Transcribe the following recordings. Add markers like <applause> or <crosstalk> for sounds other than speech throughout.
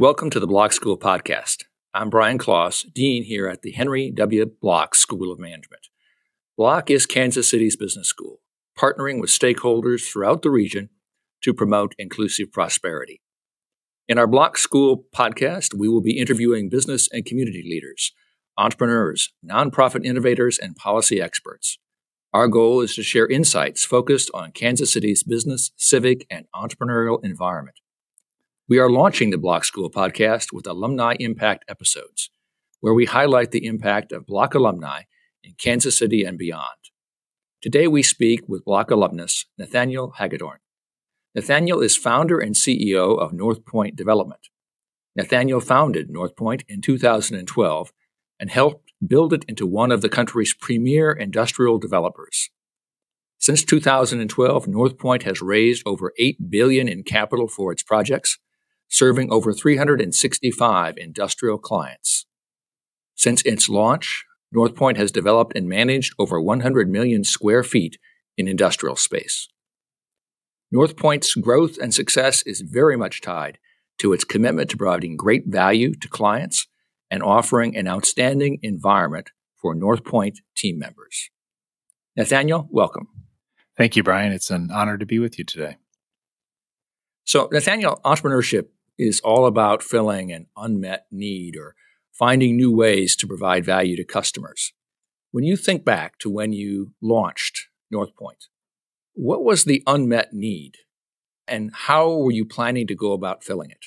Welcome to the Bloch School Podcast. I'm Brian Klaas, Dean here at the Henry W. Bloch School of Management. Bloch is Kansas City's business school, partnering with stakeholders throughout the region to promote inclusive prosperity. In our Bloch School podcast, we will be interviewing business and community leaders, entrepreneurs, nonprofit innovators, and policy experts. Our goal is to share insights focused on Kansas City's business, civic, and entrepreneurial environment. We are launching the Bloch School podcast with alumni impact episodes, where we highlight the impact of Bloch alumni in Kansas City and beyond. Today we speak with Bloch alumnus Nathaniel Hagedorn. Nathaniel is founder and CEO of NorthPoint Development. Nathaniel founded NorthPoint in 2012 and helped build it into one of the country's premier industrial developers. Since 2012, NorthPoint has raised over 8 billion in capital for its projects serving over 365 industrial clients. Since its launch, NorthPoint has developed and managed over 100 million square feet in industrial space. NorthPoint's growth and success is very much tied to its commitment to providing great value to clients and offering an outstanding environment for NorthPoint team members. Nathaniel, welcome. Thank you, Brian. It's an honor to be with you today. So, Nathaniel, entrepreneurship is all about filling an unmet need or finding new ways to provide value to customers. When you think back to when you launched NorthPoint, what was the unmet need and how were you planning to go about filling it?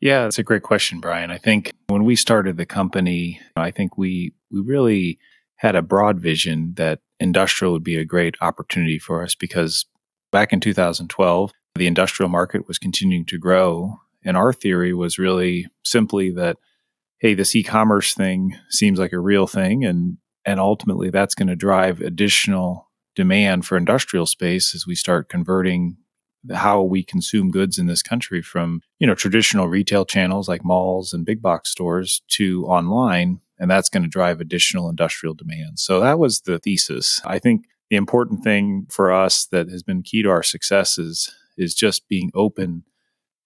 Yeah, that's a great question, Brian. I think when we started the company, I think we we really had a broad vision that industrial would be a great opportunity for us because back in 2012, the industrial market was continuing to grow and our theory was really simply that, hey, this e-commerce thing seems like a real thing, and and ultimately that's going to drive additional demand for industrial space as we start converting how we consume goods in this country from you know traditional retail channels like malls and big box stores to online and that's going to drive additional industrial demand. So that was the thesis. I think the important thing for us that has been key to our successes is just being open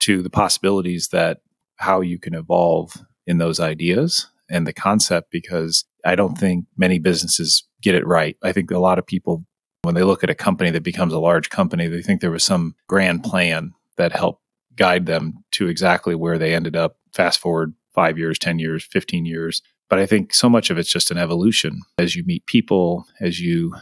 to the possibilities that how you can evolve in those ideas and the concept because I don't think many businesses get it right. I think a lot of people, when they look at a company that becomes a large company, they think there was some grand plan that helped guide them to exactly where they ended up. Fast forward five years, 10 years, 15 years. But I think so much of it's just an evolution as you meet people, as you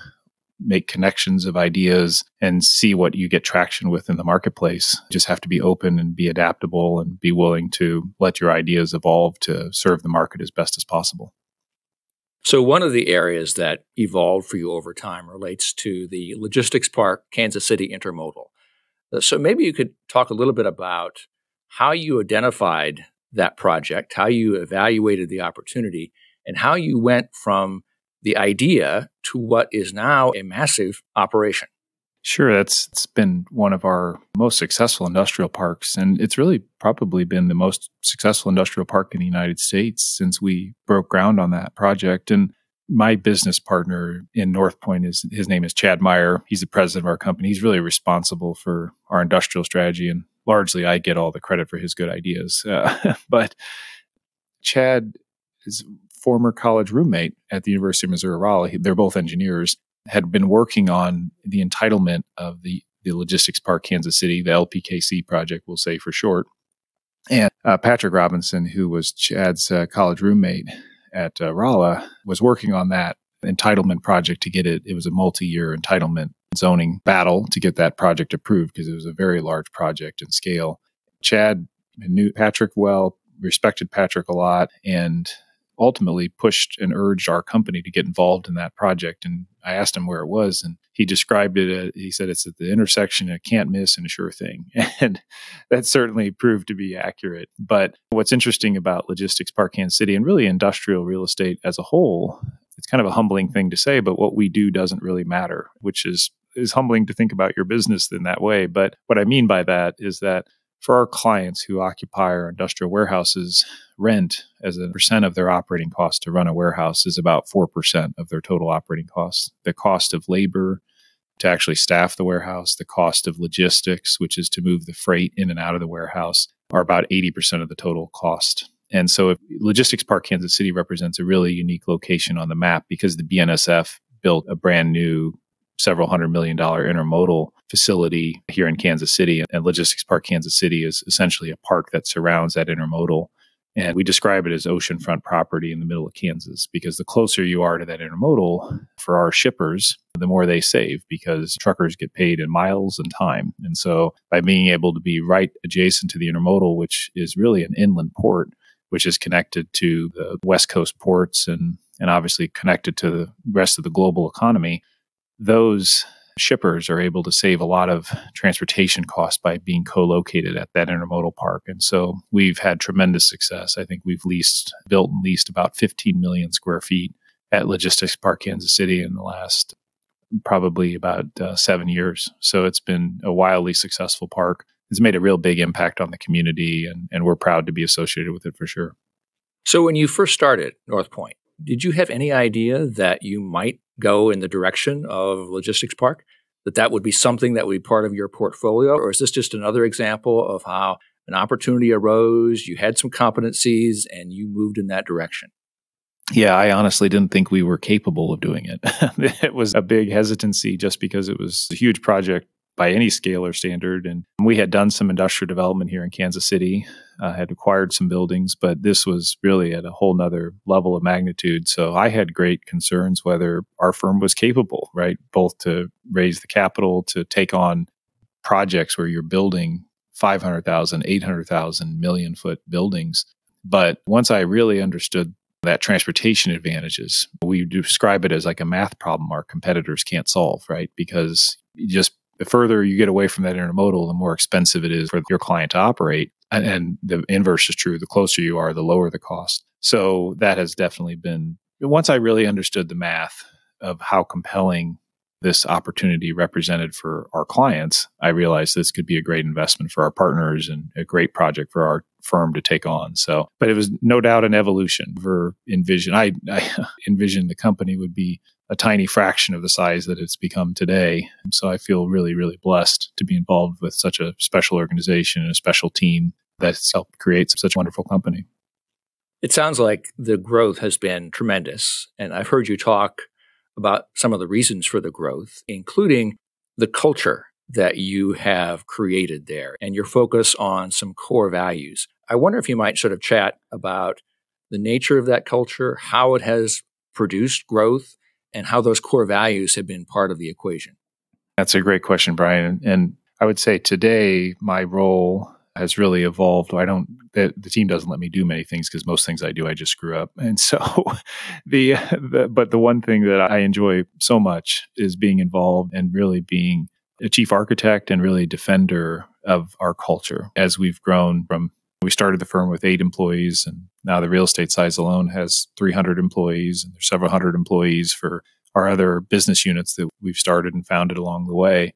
make connections of ideas and see what you get traction with in the marketplace. You just have to be open and be adaptable and be willing to let your ideas evolve to serve the market as best as possible. So, one of the areas that evolved for you over time relates to the logistics park Kansas City Intermodal. Uh, so, maybe you could talk a little bit about how you identified that project, how you evaluated the opportunity, and how you went from the idea to what is now a massive operation. Sure, that's it's been one of our most successful industrial parks, and it's really probably been the most successful industrial park in the United States since we broke ground on that project. And my business partner in NorthPoint is his name is Chad Meyer. He's the president of our company. He's really responsible for our industrial strategy, and largely I get all the credit for his good ideas. Uh, <laughs> but Chad is former college roommate at the University of Missouri Rolla. They're both engineers. Had been working on the entitlement of the the logistics park Kansas City, the LPKC project, we'll say for short. And uh, Patrick Robinson, who was Chad's uh, college roommate at uh, Rolla, was working on that entitlement project to get it. It was a multi-year entitlement zoning battle to get that project approved because it was a very large project in scale. Chad knew Patrick well, respected Patrick a lot, and ultimately pushed and urged our company to get involved in that project. And I asked him where it was, and he described it. As, he said it's at the intersection, a can't miss and a sure thing. <laughs> And that certainly proved to be accurate. But what's interesting about Logistics Park Kansas City and really industrial real estate as a whole, it's kind of a humbling thing to say, but what we do doesn't really matter, which is is humbling to think about your business in that way. But what I mean by that is that for our clients who occupy our industrial warehouses, rent as a percent of their operating cost to run a warehouse is about 4% of their total operating costs. The cost of labor to actually staff the warehouse, the cost of logistics, which is to move the freight in and out of the warehouse, are about 80% of the total cost. And so if Logistics Park Kansas City represents a really unique location on the map because the BNSF built a brand new several hundred million dollar intermodal facility here in Kansas City and Logistics Park Kansas City is essentially a park that surrounds that intermodal and we describe it as oceanfront property in the middle of Kansas because the closer you are to that intermodal for our shippers, the more they save because truckers get paid in miles and time. And so by being able to be right adjacent to the intermodal, which is really an inland port, which is connected to the West Coast ports and, and obviously connected to the rest of the global economy, those shippers are able to save a lot of transportation costs by being co-located at that intermodal park. And so we've had tremendous success. I think we've leased, built and leased about 15 million square feet at Logistics Park Kansas City in the last probably about uh, seven years. So it's been a wildly successful park. It's made a real big impact on the community, and, and we're proud to be associated with it for sure. So when you first started NorthPoint, did you have any idea that you might go in the direction of Logistics Park? That that would be something that would be part of your portfolio? Or is this just another example of how an opportunity arose, you had some competencies, and you moved in that direction? Yeah, I honestly didn't think we were capable of doing it. <laughs> it was a big hesitancy just because it was a huge project by any scale or standard. And we had done some industrial development here in Kansas City, uh, had acquired some buildings, but this was really at a whole nother level of magnitude. So I had great concerns whether our firm was capable, right? Both to raise the capital to take on projects where you're building 500,000, 800,000 million foot buildings. But once I really understood that transportation advantages, we describe it as like a math problem our competitors can't solve, right? Because just the further you get away from that intermodal, the more expensive it is for your client to operate. And, and the inverse is true. The closer you are, the lower the cost. So that has definitely been, once I really understood the math of how compelling this opportunity represented for our clients, I realized this could be a great investment for our partners and a great project for our firm to take on. So, but it was no doubt an evolution. For envision, I, I <laughs> envisioned the company would be a tiny fraction of the size that it's become today. And so I feel really, really blessed to be involved with such a special organization and a special team that's helped create such a wonderful company. It sounds like the growth has been tremendous. And I've heard you talk about some of the reasons for the growth, including the culture that you have created there and your focus on some core values. I wonder if you might sort of chat about the nature of that culture, how it has produced growth, and how those core values have been part of the equation? That's a great question, Brian. And I would say today my role has really evolved. I don't the, the team doesn't let me do many things because most things I do I just screw up. And so <laughs> the, the but the one thing that I enjoy so much is being involved and really being a chief architect and really defender of our culture as we've grown from we started the firm with eight employees, and now the real estate size alone has 300 employees, and there's several hundred employees for our other business units that we've started and founded along the way.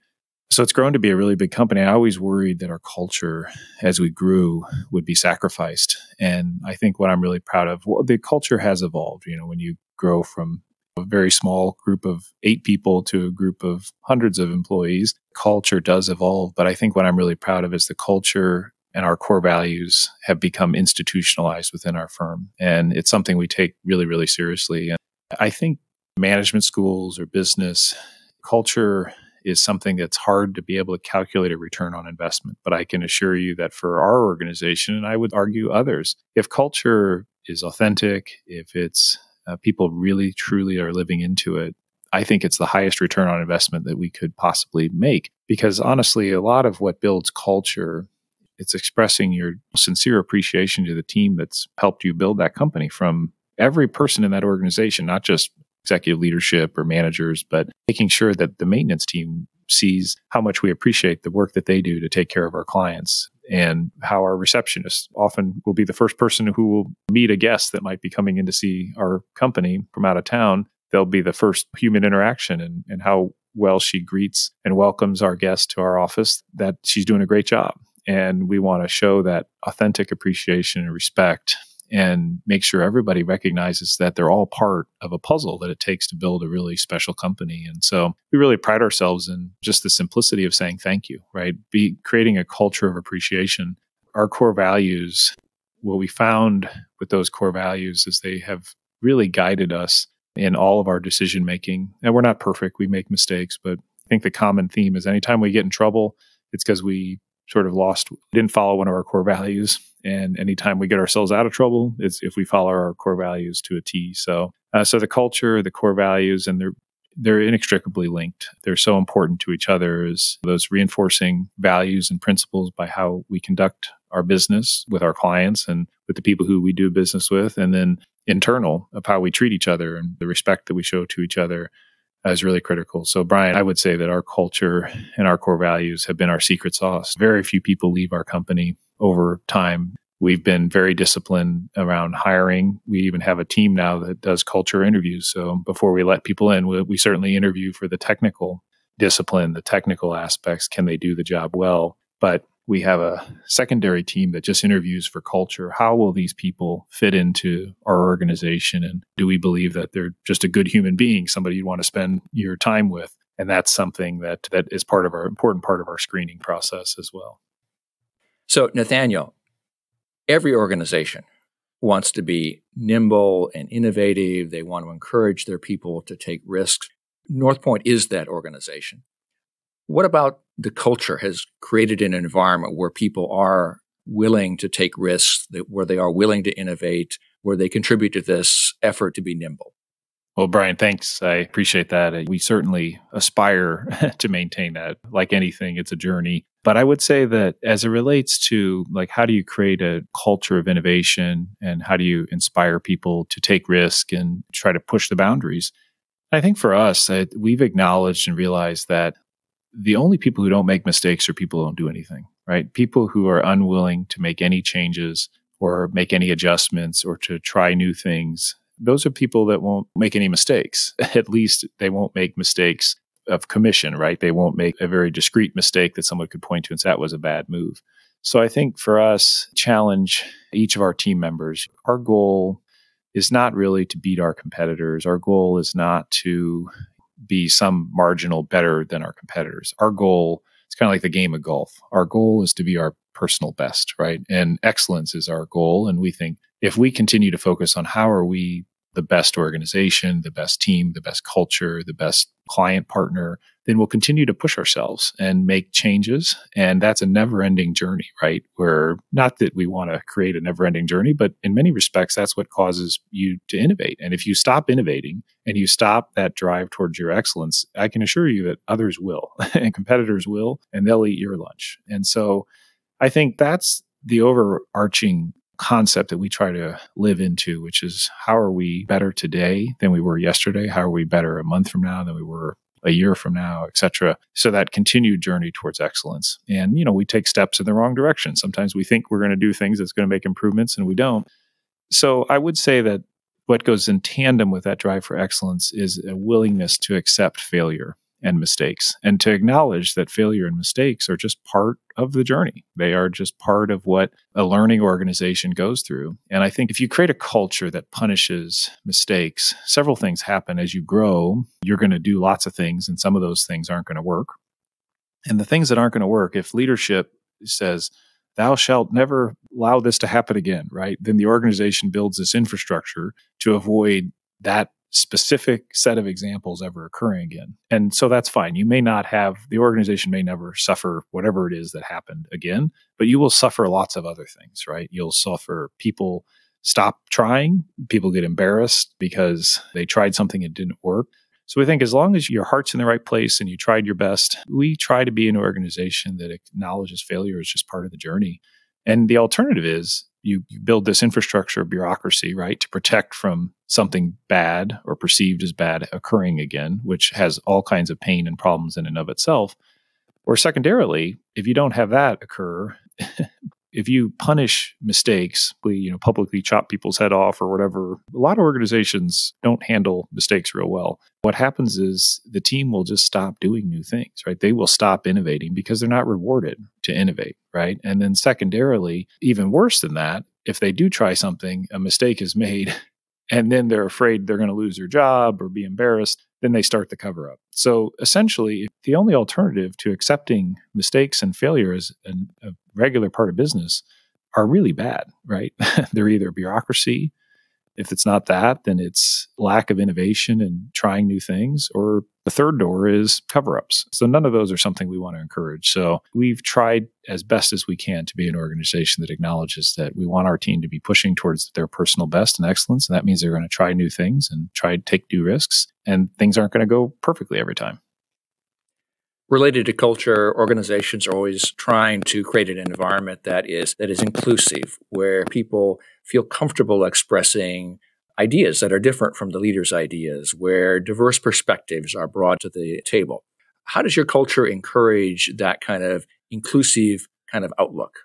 So it's grown to be a really big company. I always worried that our culture, as we grew, would be sacrificed. And I think what I'm really proud of, well, the culture has evolved. You know, when you grow from a very small group of eight people to a group of hundreds of employees, culture does evolve. But I think what I'm really proud of is the culture and our core values have become institutionalized within our firm. And it's something we take really, really seriously. And I think management schools or business culture is something that's hard to be able to calculate a return on investment. But I can assure you that for our organization, and I would argue others, if culture is authentic, if it's uh, people really truly are living into it, I think it's the highest return on investment that we could possibly make. Because honestly, a lot of what builds culture it's expressing your sincere appreciation to the team that's helped you build that company from every person in that organization, not just executive leadership or managers, but making sure that the maintenance team sees how much we appreciate the work that they do to take care of our clients and how our receptionist often will be the first person who will meet a guest that might be coming in to see our company from out of town. They'll be the first human interaction and, and how well she greets and welcomes our guests to our office, that she's doing a great job. And we want to show that authentic appreciation and respect and make sure everybody recognizes that they're all part of a puzzle that it takes to build a really special company. And so we really pride ourselves in just the simplicity of saying thank you, right? Be creating a culture of appreciation our core values, what we found with those core values is they have really guided us in all of our decision making. And we're not perfect, we make mistakes, but I think the common theme is anytime we get in trouble, it's because we sort of lost, didn't follow one of our core values. And anytime we get ourselves out of trouble, it's if we follow our core values to a T. So, uh, so the culture, the core values, and they're they're inextricably linked. They're so important to each other as those reinforcing values and principles by how we conduct our business with our clients and with the people who we do business with, and then internal of how we treat each other and the respect that we show to each other Uh, is really critical. So, Brian, I would say that our culture and our core values have been our secret sauce. Very few people leave our company over time. We've been very disciplined around hiring. We even have a team now that does culture interviews. So, before we let people in, we, we certainly interview for the technical discipline, the technical aspects. Can they do the job well? But we have a secondary team that just interviews for culture. How will these people fit into our organization? And do we believe that they're just a good human being, somebody you'd want to spend your time with? And that's something that, that is part of our important part of our screening process as well. So, Nathaniel, every organization wants to be nimble and innovative. They want to encourage their people to take risks. NorthPoint is that organization. What about the culture has created an environment where people are willing to take risks, where they are willing to innovate, where they contribute to this effort to be nimble? Well, Brian, thanks. I appreciate that. Uh, we certainly aspire <laughs> to maintain that. Like anything, it's a journey. But I would say that as it relates to like how do you create a culture of innovation and how do you inspire people to take risk and try to push the boundaries? I think for us, we've acknowledged and realized that the only people who don't make mistakes are people who don't do anything, right? People who are unwilling to make any changes or make any adjustments or to try new things. Those are people that won't make any mistakes. <laughs> At least they won't make mistakes of commission, right? They won't make a very discreet mistake that someone could point to and say that was a bad move. So I think for us, challenge each of our team members. Our goal is not really to beat our competitors. Our goal is not to be some marginal better than our competitors. Our goal, it's kind of like the game of golf. Our goal is to be our personal best, right? And excellence is our goal. And we think if we continue to focus on how are we the best organization, the best team, the best culture, the best client partner, then we'll continue to push ourselves and make changes. And that's a never ending journey, right? Where not that we want to create a never ending journey, but in many respects, that's what causes you to innovate. And if you stop innovating and you stop that drive towards your excellence, I can assure you that others will <laughs> and competitors will, and they'll eat your lunch. And so I think that's the overarching concept that we try to live into, which is how are we better today than we were yesterday? How are we better a month from now than we were a year from now, et cetera. So that continued journey towards excellence. And, you know, we take steps in the wrong direction. Sometimes we think we're going to do things that's going to make improvements and we don't. So I would say that what goes in tandem with that drive for excellence is a willingness to accept failure and mistakes and to acknowledge that failure and mistakes are just part of the journey. They are just part of what a learning organization goes through. And I think if you create a culture that punishes mistakes, several things happen as you grow. You're going to do lots of things, and some of those things aren't going to work. And the things that aren't going to work, if leadership says, thou shalt never allow this to happen again, right? Then the organization builds this infrastructure to avoid that specific set of examples ever occurring again. And so that's fine. You may not have, the organization may never suffer whatever it is that happened again, but you will suffer lots of other things, right? You'll suffer people stop trying, people get embarrassed because they tried something and didn't work. So we think as long as your heart's in the right place and you tried your best, we try to be an organization that acknowledges failure as just part of the journey. And the alternative is you, you build this infrastructure of bureaucracy, right, to protect from something bad or perceived as bad occurring again, which has all kinds of pain and problems in and of itself. Or secondarily, if you don't have that occur, <laughs> if you punish mistakes, we you know, publicly chop people's head off or whatever, a lot of organizations don't handle mistakes real well. What happens is the team will just stop doing new things, right? They will stop innovating because they're not rewarded to innovate, right? And then secondarily, even worse than that, if they do try something, a mistake is made <laughs> and then they're afraid they're going to lose their job or be embarrassed, then they start the cover up. So essentially, the only alternative to accepting mistakes and failure as a regular part of business are really bad, right? <laughs> They're either bureaucracy, if it's not that, then it's lack of innovation and trying new things. Or the third door is cover ups. So none of those are something we want to encourage. So we've tried as best as we can to be an organization that acknowledges that we want our team to be pushing towards their personal best and excellence. And that means they're going to try new things and try to take new risks. And things aren't going to go perfectly every time related to culture, organizations are always trying to create an environment that is that is inclusive, where people feel comfortable expressing ideas that are different from the leader's ideas, where diverse perspectives are brought to the table. How does your culture encourage that kind of inclusive kind of outlook?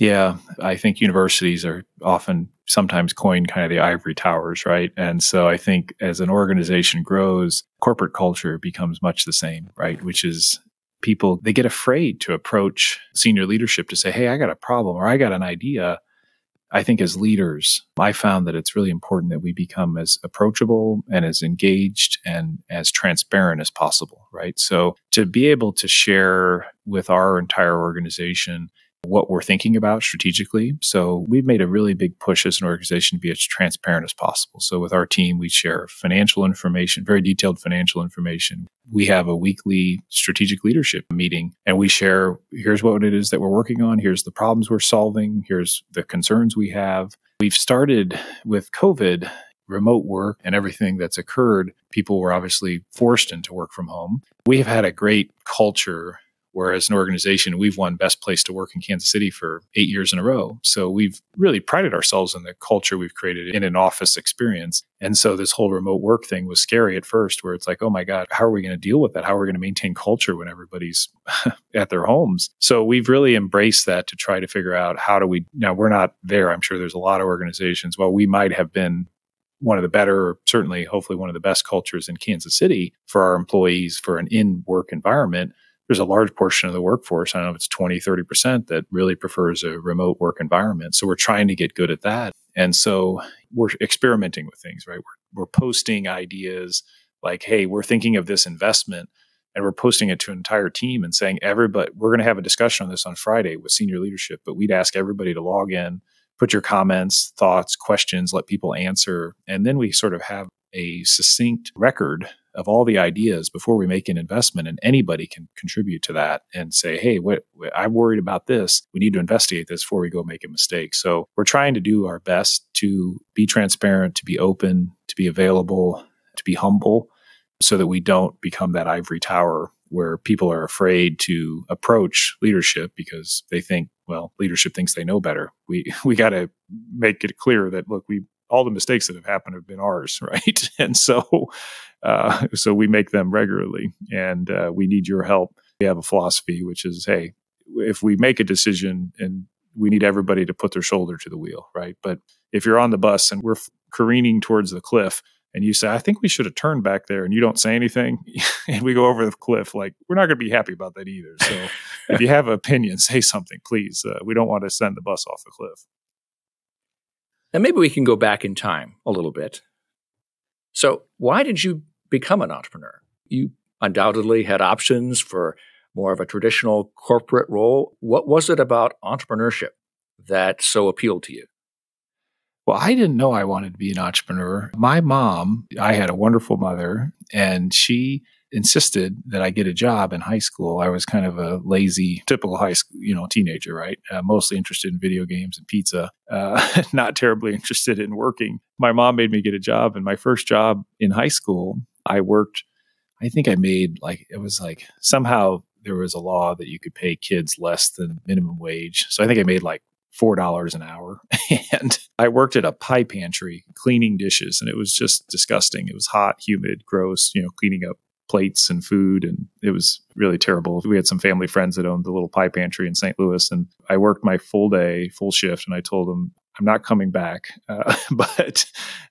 Yeah, I think universities are often sometimes coined kind of the ivory towers, right? And so I think as an organization grows, corporate culture becomes much the same, right? Which is people, they get afraid to approach senior leadership to say, Hey, I got a problem or I got an idea. I think as leaders, I found that it's really important that we become as approachable and as engaged and as transparent as possible, right? So to be able to share with our entire organization what we're thinking about strategically. So we've made a really big push as an organization to be as transparent as possible. So with our team, we share financial information, very detailed financial information. We have a weekly strategic leadership meeting and we share here's what it is that we're working on, here's the problems we're solving, here's the concerns we have. We've started with COVID remote work and everything that's occurred, people were obviously forced into work from home. We have had a great culture Whereas an organization, we've won best place to work in Kansas City for eight years in a row. So we've really prided ourselves in the culture we've created in an office experience. And so this whole remote work thing was scary at first, where it's like, oh my God, how are we going to deal with that? How are we going to maintain culture when everybody's <laughs> at their homes? So we've really embraced that to try to figure out how do we, now we're not there. I'm sure there's a lot of organizations. Well, we might have been one of the better, certainly, hopefully, one of the best cultures in Kansas City for our employees for an in work environment there's a large portion of the workforce, I don't know if it's 20, 30%, that really prefers a remote work environment. So we're trying to get good at that. And so we're experimenting with things, right? We're, we're posting ideas like, hey, we're thinking of this investment and we're posting it to an entire team and saying, everybody, we're going to have a discussion on this on Friday with senior leadership, but we'd ask everybody to log in, put your comments, thoughts, questions, let people answer. And then we sort of have a succinct record of all the ideas before we make an investment and anybody can contribute to that and say hey what, i'm worried about this. We need to investigate this before we go make a mistake. So we're trying to do our best to be transparent to be open to be available to be humble so that we don't become that ivory tower where people are afraid to approach leadership because they think well leadership thinks they know better. We <laughs> we got to make it clear that look we all the mistakes that have happened have been ours, <laughs> right? And so, uh, so we make them regularly, and uh, we need your help. We have a philosophy which is, hey, if we make a decision, and we need everybody to put their shoulder to the wheel, right? But if you're on the bus and we're careening towards the cliff, and you say, I think we should have turned back there, and you don't say anything, <laughs> and we go over the cliff, like we're not going to be happy about that either. So, if you have an opinion, say something, please. Uh, we don't want to send the bus off the cliff. And maybe we can go back in time a little bit. So, why did you become an entrepreneur? You undoubtedly had options for more of a traditional corporate role. What was it about entrepreneurship that so appealed to you? Well, I didn't know I wanted to be an entrepreneur. My mom, I had a wonderful mother, and she insisted that I get a job in high school. I was kind of a lazy, typical high school, you know, teenager, right? Uh, mostly interested in video games and pizza, uh, <laughs> not terribly interested in working. My mom made me get a job, and my first job in high school, I worked. I think I made like it was like somehow there was a law that you could pay kids less than minimum wage. So I think I made like four dollars an hour <laughs> and i worked at a pie pantry cleaning dishes and it was just disgusting it was hot humid gross you know cleaning up plates and food and it was really terrible. We had some family friends that owned the little pie pantry in St. Louis and I worked my full day, full shift and I told them I'm not coming back, uh, <laughs> but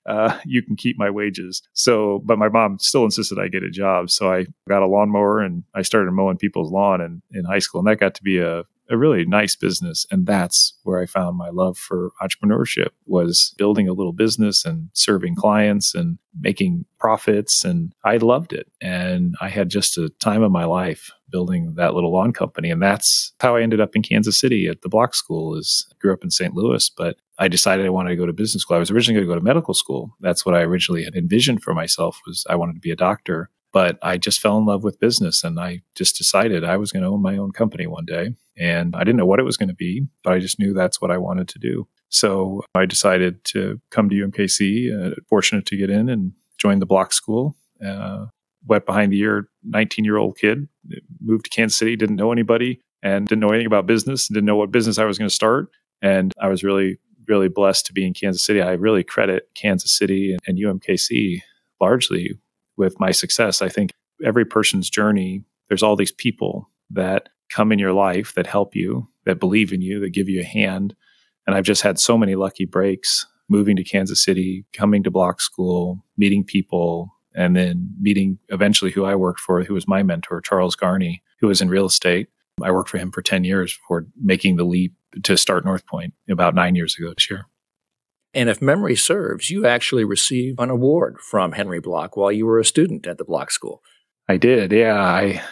uh, you can keep my wages. So, but my mom still insisted I get a job. So I got a lawnmower and I started mowing people's lawn in, in high school. And that got to be a, a really nice business. And that's where I found my love for entrepreneurship was building a little business and serving clients and making profits. And I loved it. And I had just a time of my life building that little lawn company. And that's how I ended up in Kansas City at the Bloch School is I grew up in St. Louis, but I decided I wanted to go to business school. I was originally going to go to medical school. That's what I originally had envisioned for myself was I wanted to be a doctor. But I just fell in love with business and I just decided I was going to own my own company one day. And I didn't know what it was going to be, but I just knew that's what I wanted to do. So I decided to come to UMKC, uh, fortunate to get in and join the Bloch school. Uh, wet behind the ear 19 year old kid, moved to Kansas City, didn't know anybody and didn't know anything about business, didn't know what business I was going to start. And I was really, really blessed to be in Kansas City. I really credit Kansas City and, and UMKC largely with my success. I think every person's journey, there's all these people that come in your life that help you, that believe in you, that give you a hand. And I've just had so many lucky breaks moving to Kansas City, coming to Bloch school, meeting people, and then meeting eventually who I worked for, who was my mentor, Charles Garney, who was in real estate. I worked for him for 10 years before making the leap to start NorthPoint about nine years ago this year. And if memory serves, you actually received an award from Henry Bloch while you were a student at the Bloch School. I did. Yeah, I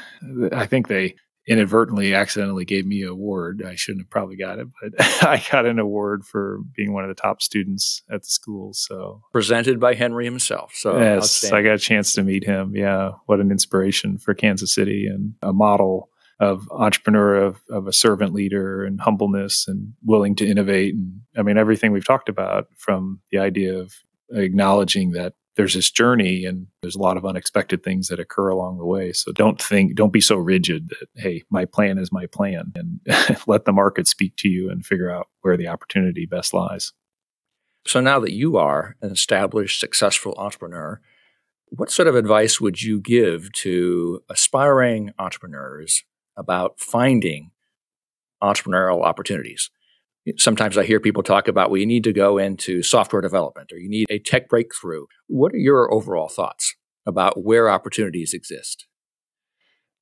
I think they inadvertently accidentally gave me an award. I shouldn't have probably got it, but <laughs> I got an award for being one of the top students at the school. So presented by Henry himself. So yes, I got a chance to meet him. Yeah, what an inspiration for Kansas City and a model of entrepreneur of, of a servant leader and humbleness and willing to innovate. And i mean everything we've talked about from the idea of acknowledging that there's this journey and there's a lot of unexpected things that occur along the way. So don't think don't be so rigid that hey my plan is my plan and <laughs> let the market speak to you and figure out where the opportunity best lies. So now that you are an established successful entrepreneur what sort of advice would you give to aspiring entrepreneurs about finding entrepreneurial opportunities. Sometimes I hear people talk about, well, need to go into software development or you need a tech breakthrough. What are your overall thoughts about where opportunities exist?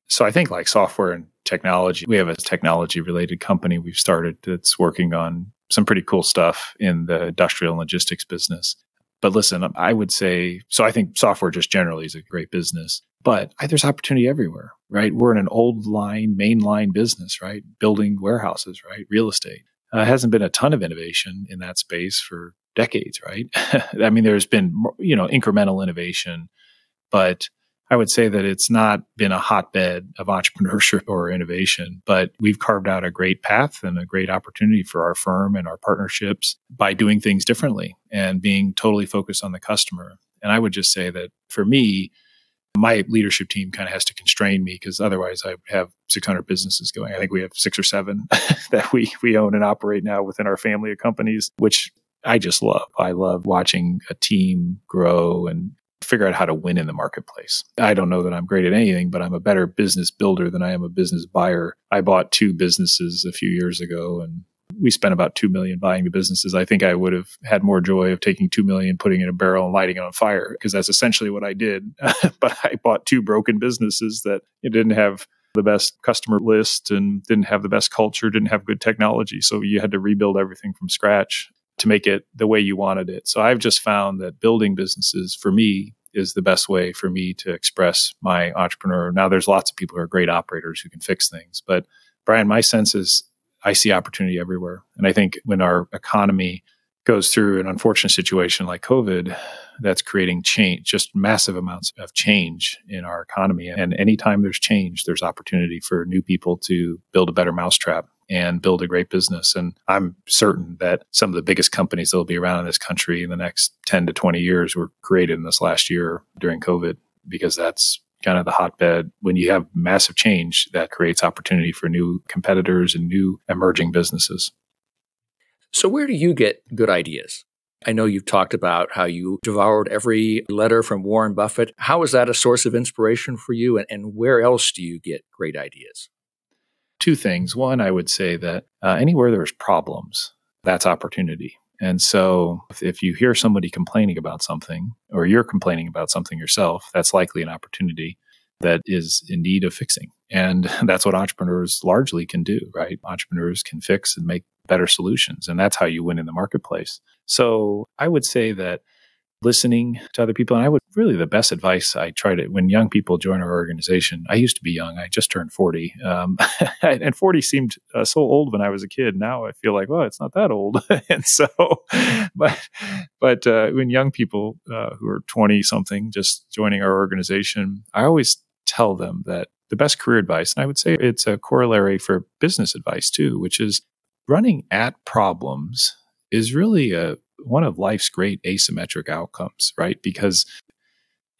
So I think like software and technology, we have a technology related company we've started that's working on some pretty cool stuff in the industrial logistics business. But listen, I would say, so I think software just generally is a great business, but there's opportunity everywhere, right? We're in an old line, mainline business, right? Building warehouses, right? Real estate. Uh, hasn't been a ton of innovation in that space for decades, right? <laughs> I mean, there's been, you know, incremental innovation, but I would say that it's not been a hotbed of <laughs> entrepreneurship or innovation, but we've carved out a great path and a great opportunity for our firm and our partnerships by doing things differently and being totally focused on the customer. And I would just say that for me, my leadership team kind of has to constrain me because otherwise I have 600 businesses going. I think we have six or seven <laughs> that we we own and operate now within our family of companies, which I just love. I love watching a team grow and figure out how to win in the marketplace. I don't know that I'm great at anything, but I'm a better business builder than I am a business buyer. I bought two businesses a few years ago and we spent about 2 million buying the businesses. I think I would have had more joy of taking 2 million, putting it in a barrel and lighting it on fire because that's essentially what I did. <laughs> but I bought two broken businesses that didn't have the best customer list and didn't have the best culture, didn't have good technology. So you had to rebuild everything from scratch to make it the way you wanted it. So I've just found that building businesses for me is the best way for me to express my entrepreneur. Now there's lots of people who are great operators who can fix things, but Brian, my sense is I see opportunity everywhere. And I think when our economy goes through an unfortunate situation like COVID, that's creating change, just massive amounts of change in our economy. And anytime there's change, there's opportunity for new people to build a better mousetrap and build a great business. And I'm certain that some of the biggest companies that will be around in this country in the next 10 to 20 years were created in this last year during COVID because that's kind of the hotbed. When you have massive change, that creates opportunity for new competitors and new emerging businesses. So, where do you get good ideas? I know you've talked about how you devoured every letter from Warren Buffett. How is that a source of inspiration for you? And, and where else do you get great ideas? Two things. One, I would say that uh, anywhere there's problems, that's opportunity. And so if, if you hear somebody complaining about something or you're complaining about something yourself, that's likely an opportunity that is in need of fixing. And <laughs> that's what entrepreneurs largely can do, right? Entrepreneurs can fix and make better solutions. And that's how you win in the marketplace. So I would say that listening to other people. And I would really the best advice I try to when young people join our organization. I used to be young. I just turned forty, um, <laughs> and forty seemed uh, so old when I was a kid. Now I feel like, well, it's not that old. <laughs> and so, <laughs> but but uh, when young people uh, who are twenty something just joining our organization, I always tell them that the best career advice, and I would say it's a corollary for business advice too, which is running at problems is really a one of life's great asymmetric outcomes, right? Because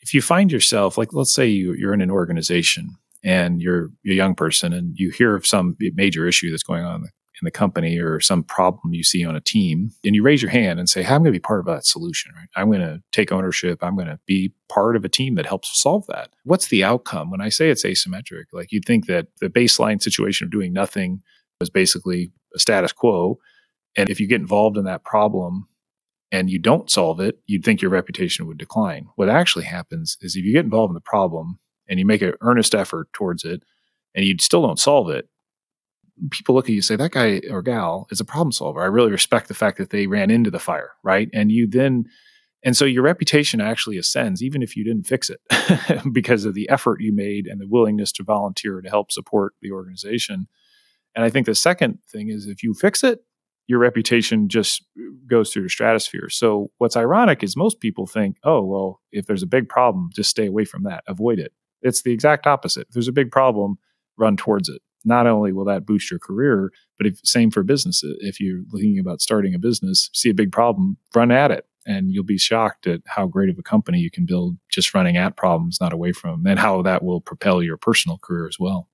if you find yourself, like, let's say you, you're in an organization and you're a young person and you hear of some major issue that's going on in the company or some problem you see on a team, and you raise your hand and say, hey, I'm going to be part of that solution, right? I'm going to take ownership. I'm going to be part of a team that helps solve that. What's the outcome? When I say it's asymmetric, like you'd think that the baseline situation of doing nothing was basically a status quo. And if you get involved in that problem, and you don't solve it, you'd think your reputation would decline. What actually happens is if you get involved in the problem and you make an earnest effort towards it and you still don't solve it, people look at you and say, that guy or gal is a problem solver. I really respect the fact that they ran into the fire, right? And you then, and so your reputation actually ascends even if you didn't fix it <laughs> because of the effort you made and the willingness to volunteer to help support the organization. And I think the second thing is if you fix it, your reputation just goes through the stratosphere. So what's ironic is most people think, oh, well, if there's a big problem, just stay away from that, avoid it. It's the exact opposite. If there's a big problem, run towards it. Not only will that boost your career, but if, same for business. If you're thinking about starting a business, see a big problem, run at it. And you'll be shocked at how great of a company you can build just running at problems, not away from them, and how that will propel your personal career as well.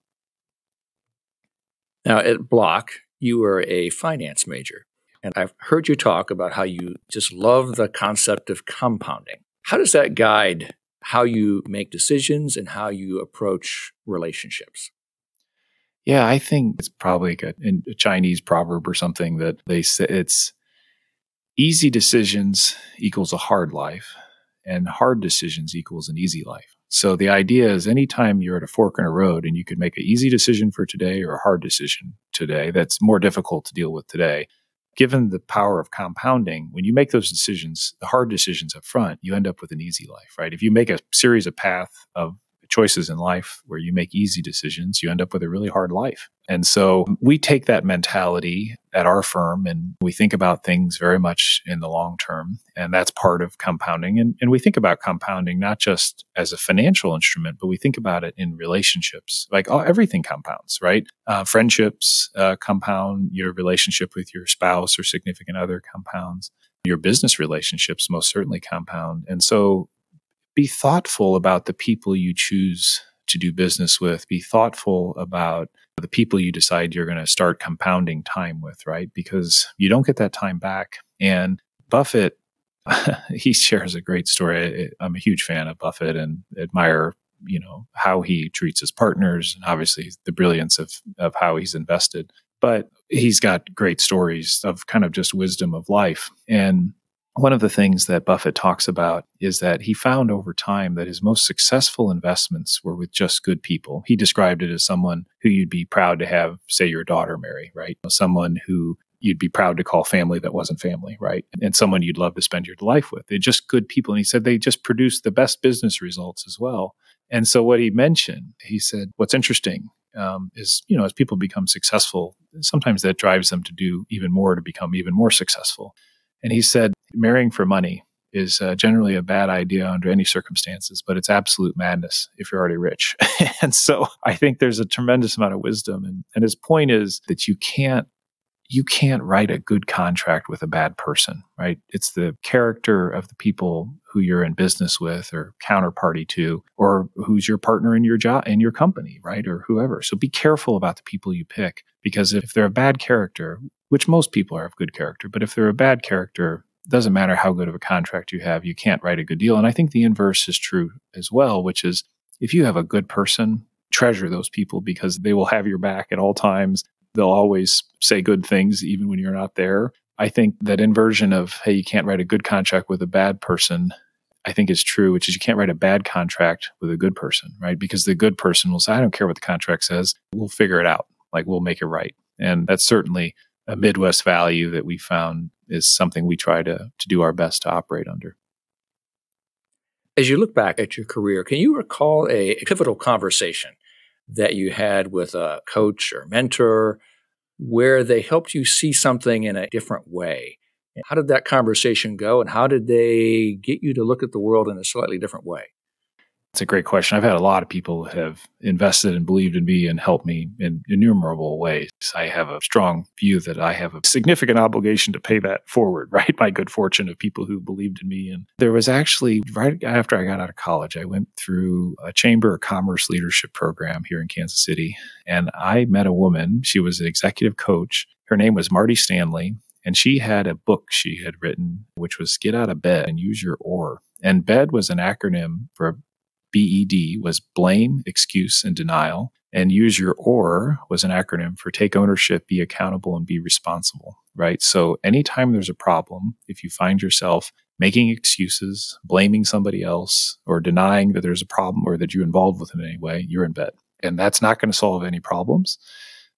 Now, at Bloch, you were a finance major. And I've heard you talk about how you just love the concept of compounding. How does that guide how you make decisions and how you approach relationships? Yeah, I think it's probably a, a Chinese proverb or something that they say it's easy decisions equals a hard life, and hard decisions equals an easy life. So the idea is anytime you're at a fork in a road and you could make an easy decision for today or a hard decision today that's more difficult to deal with today, given the power of compounding, when you make those decisions, the hard decisions up front, you end up with an easy life, right? If you make a series of path of choices in life where you make easy decisions, you end up with a really hard life. And so we take that mentality at our firm and we think about things very much in the long term. And that's part of compounding. And, and we think about compounding not just as a financial instrument, but we think about it in relationships. Like oh, everything compounds, right? Uh, friendships uh, compound, your relationship with your spouse or significant other compounds your business relationships most certainly compound. And so be thoughtful about the people you choose to do business with. Be thoughtful about the people you decide you're going to start compounding time with, right? Because you don't get that time back. And Buffett, <laughs> he shares a great story. I'm a huge fan of Buffett and admire, you know, how he treats his partners and obviously the brilliance of, of how he's invested. But he's got great stories of kind of just wisdom of life. And one of the things that Buffett talks about is that he found over time that his most successful investments were with just good people. He described it as someone who you'd be proud to have, say, your daughter marry, right? Someone who you'd be proud to call family that wasn't family, right? And someone you'd love to spend your life with. They're just good people. And he said they just produced the best business results as well. And so what he mentioned, he said, what's interesting um, is, you know, as people become successful, sometimes that drives them to do even more to become even more successful. And he said, marrying for money is uh, generally a bad idea under any circumstances, but it's absolute madness if you're already rich. <laughs> and so I think there's a tremendous amount of wisdom. And, and his point is that you can't you can't write a good contract with a bad person, right? It's the character of the people who you're in business with or counterparty to, or who's your partner in your job in your company, right? Or whoever. So be careful about the people you pick because if they're a bad character, which most people are of good character, but if they're a bad character, doesn't matter how good of a contract you have, you can't write a good deal. And I think the inverse is true as well, which is if you have a good person, treasure those people because they will have your back at all times. They'll always say good things even when you're not there. I think that inversion of, hey, you can't write a good contract with a bad person, I think is true, which is you can't write a bad contract with a good person, right? Because the good person will say, I don't care what the contract says. We'll figure it out. Like we'll make it right. And that's certainly a Midwest value that we found is something we try to, to do our best to operate under. As you look back at your career, can you recall a pivotal conversation that you had with a coach or mentor where they helped you see something in a different way? How did that conversation go, and how did they get you to look at the world in a slightly different way? It's a great question. I've had a lot of people have invested and believed in me and helped me in innumerable ways. I have a strong view that I have a significant obligation to pay that forward, <laughs> right? My good fortune of people who believed in me. And there was actually, right after I got out of college, I went through a Chamber of Commerce leadership program here in Kansas City. And I met a woman. She was an executive coach. Her name was Marty Stanley. And she had a book she had written, which was Get Out of Bed and Use Your Oar. And BED was an acronym for BED was blame, excuse, and denial. And use your OR was an acronym for take ownership, be accountable, and be responsible, right? So anytime there's a problem, if you find yourself making excuses, blaming somebody else, or denying that there's a problem or that you're involved with it in any way, you're in bed. And that's not going to solve any problems.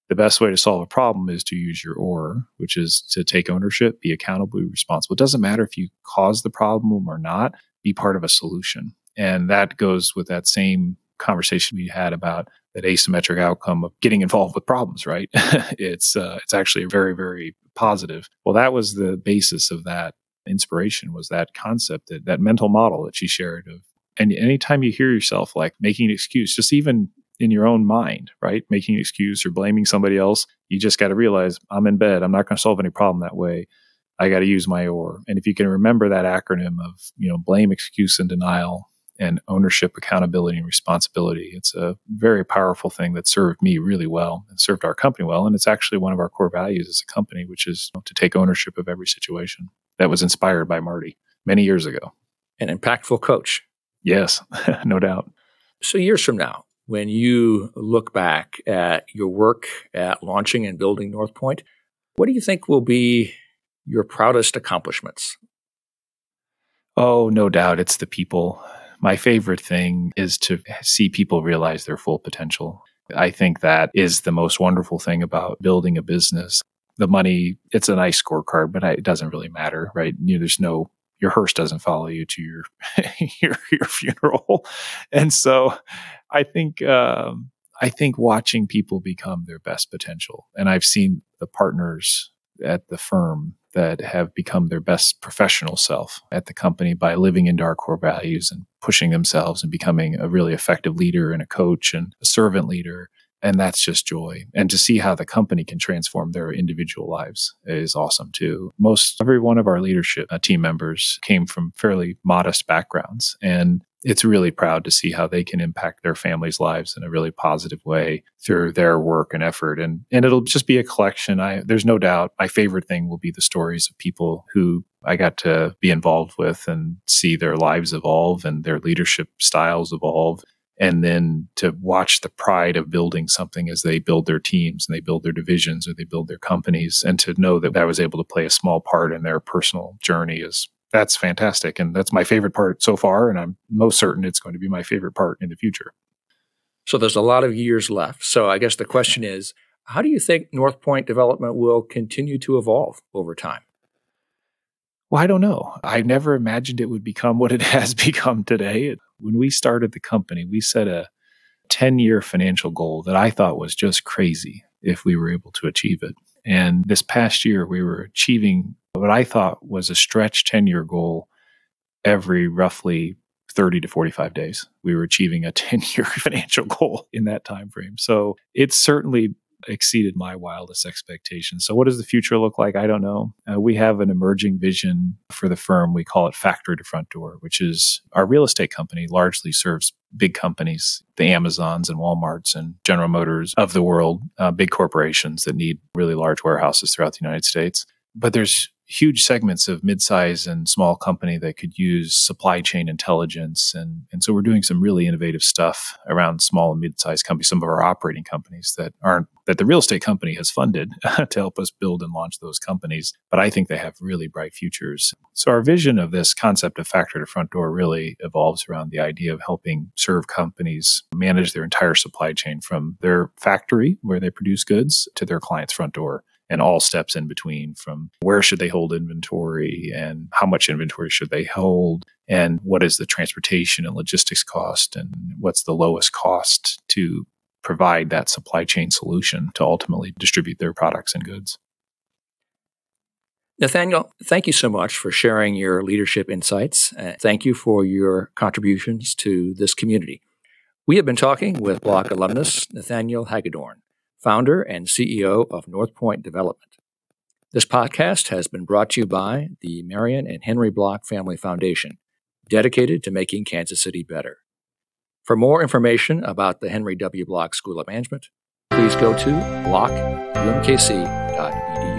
The best way to solve a problem is to use your OR, which is to take ownership, be accountable, be responsible. It doesn't matter if you caused the problem or not, be part of a solution. And that goes with that same conversation we had about that asymmetric outcome of getting involved with problems, right? <laughs> it's uh, it's actually very very positive. Well, that was the basis of that inspiration was that concept that that mental model that she shared of and anytime you hear yourself like making an excuse, just even in your own mind, right? Making an excuse or blaming somebody else, you just got to realize I'm in bed. I'm not going to solve any problem that way. I got to use my or. And if you can remember that acronym of, you know, blame, excuse, and denial, and ownership, accountability, and responsibility. It's a very powerful thing that served me really well and served our company well. And it's actually one of our core values as a company, which is to take ownership of every situation. That was inspired by Marty many years ago. An impactful coach. Yes, <laughs> no doubt. So, years from now, when you look back at your work at launching and building NorthPoint, what do you think will be your proudest accomplishments? Oh, no doubt. It's the people my favorite thing is to see people realize their full potential. I think that is the most wonderful thing about building a business. The money, it's a nice scorecard, but it doesn't really matter, right? You know, there's no your hearse doesn't follow you to your <laughs> your, your funeral, and so I think um, I think watching people become their best potential, and I've seen the partners at the firm that have become their best professional self at the company by living into our core values and pushing themselves and becoming a really effective leader and a coach and a servant leader. And that's just joy. And to see how the company can transform their individual lives is awesome too. Most every one of our leadership uh, team members came from fairly modest backgrounds. And it's really proud to see how they can impact their families' lives in a really positive way through their work and effort. And and it'll just be a collection. I there's no doubt my favorite thing will be the stories of people who I got to be involved with and see their lives evolve and their leadership styles evolve. And then to watch the pride of building something as they build their teams and they build their divisions or they build their companies, and to know that I was able to play a small part in their personal journey is that's fantastic. And that's my favorite part so far. And I'm most certain it's going to be my favorite part in the future. So there's a lot of years left. So I guess the question is how do you think NorthPoint development will continue to evolve over time? Well, I don't know. I never imagined it would become what it <laughs> has become today. When we started the company, we set a 10 year financial goal that I thought was just crazy if we were able to achieve it. And this past year, we were achieving what I thought was a stretch 10 year goal every roughly 30 to 45 days. We were achieving a <laughs> 10 year <laughs> financial goal in that time frame. So it's certainly exceeded my wildest expectations. So, what does the future look like? I don't know. Uh, we have an emerging vision for the firm. We call it Factory to Front Door, which is our real estate company largely serves big companies, the Amazons and Walmarts and General Motors of the world, uh, big corporations that need really large warehouses throughout the United States. But there's huge segments of midsize and small company that could use supply chain intelligence. And, and so we're doing some really innovative stuff around small and mid-sized companies, some of our operating companies that aren't, that the real estate company has funded <laughs> to help us build and launch those companies. But I think they have really bright futures. So our vision of this concept of factory to front door really evolves around the idea of helping serve companies manage their entire supply chain from their factory where they produce goods to their client's front door and all steps in between from where should they hold inventory and how much inventory should they hold and what is the transportation and logistics cost and what's the lowest cost to provide that supply chain solution to ultimately distribute their products and goods. Nathaniel, thank you so much for sharing your leadership insights. And thank you for your contributions to this community. We have been talking with Bloch alumnus Nathaniel Hagedorn founder and CEO of NorthPoint Development. This podcast has been brought to you by the Marion and Henry Bloch Family Foundation, dedicated to making Kansas City better. For more information about the Henry W. Bloch School of Management, please go to blochumkc.edu.